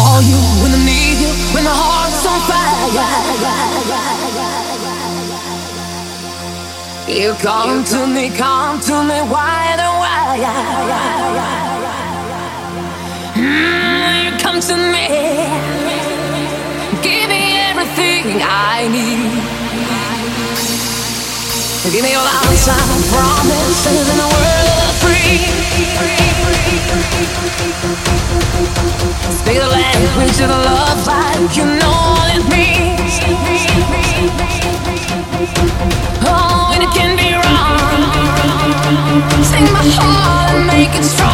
call you when I need you, when my heart's on fire. You come to me, come to me, why the wire? Mm, you come to me, give me everything I need. Give me your unsung promises language of love like you know what it means. Oh, and it can be wrong. Take my heart and make it stronger,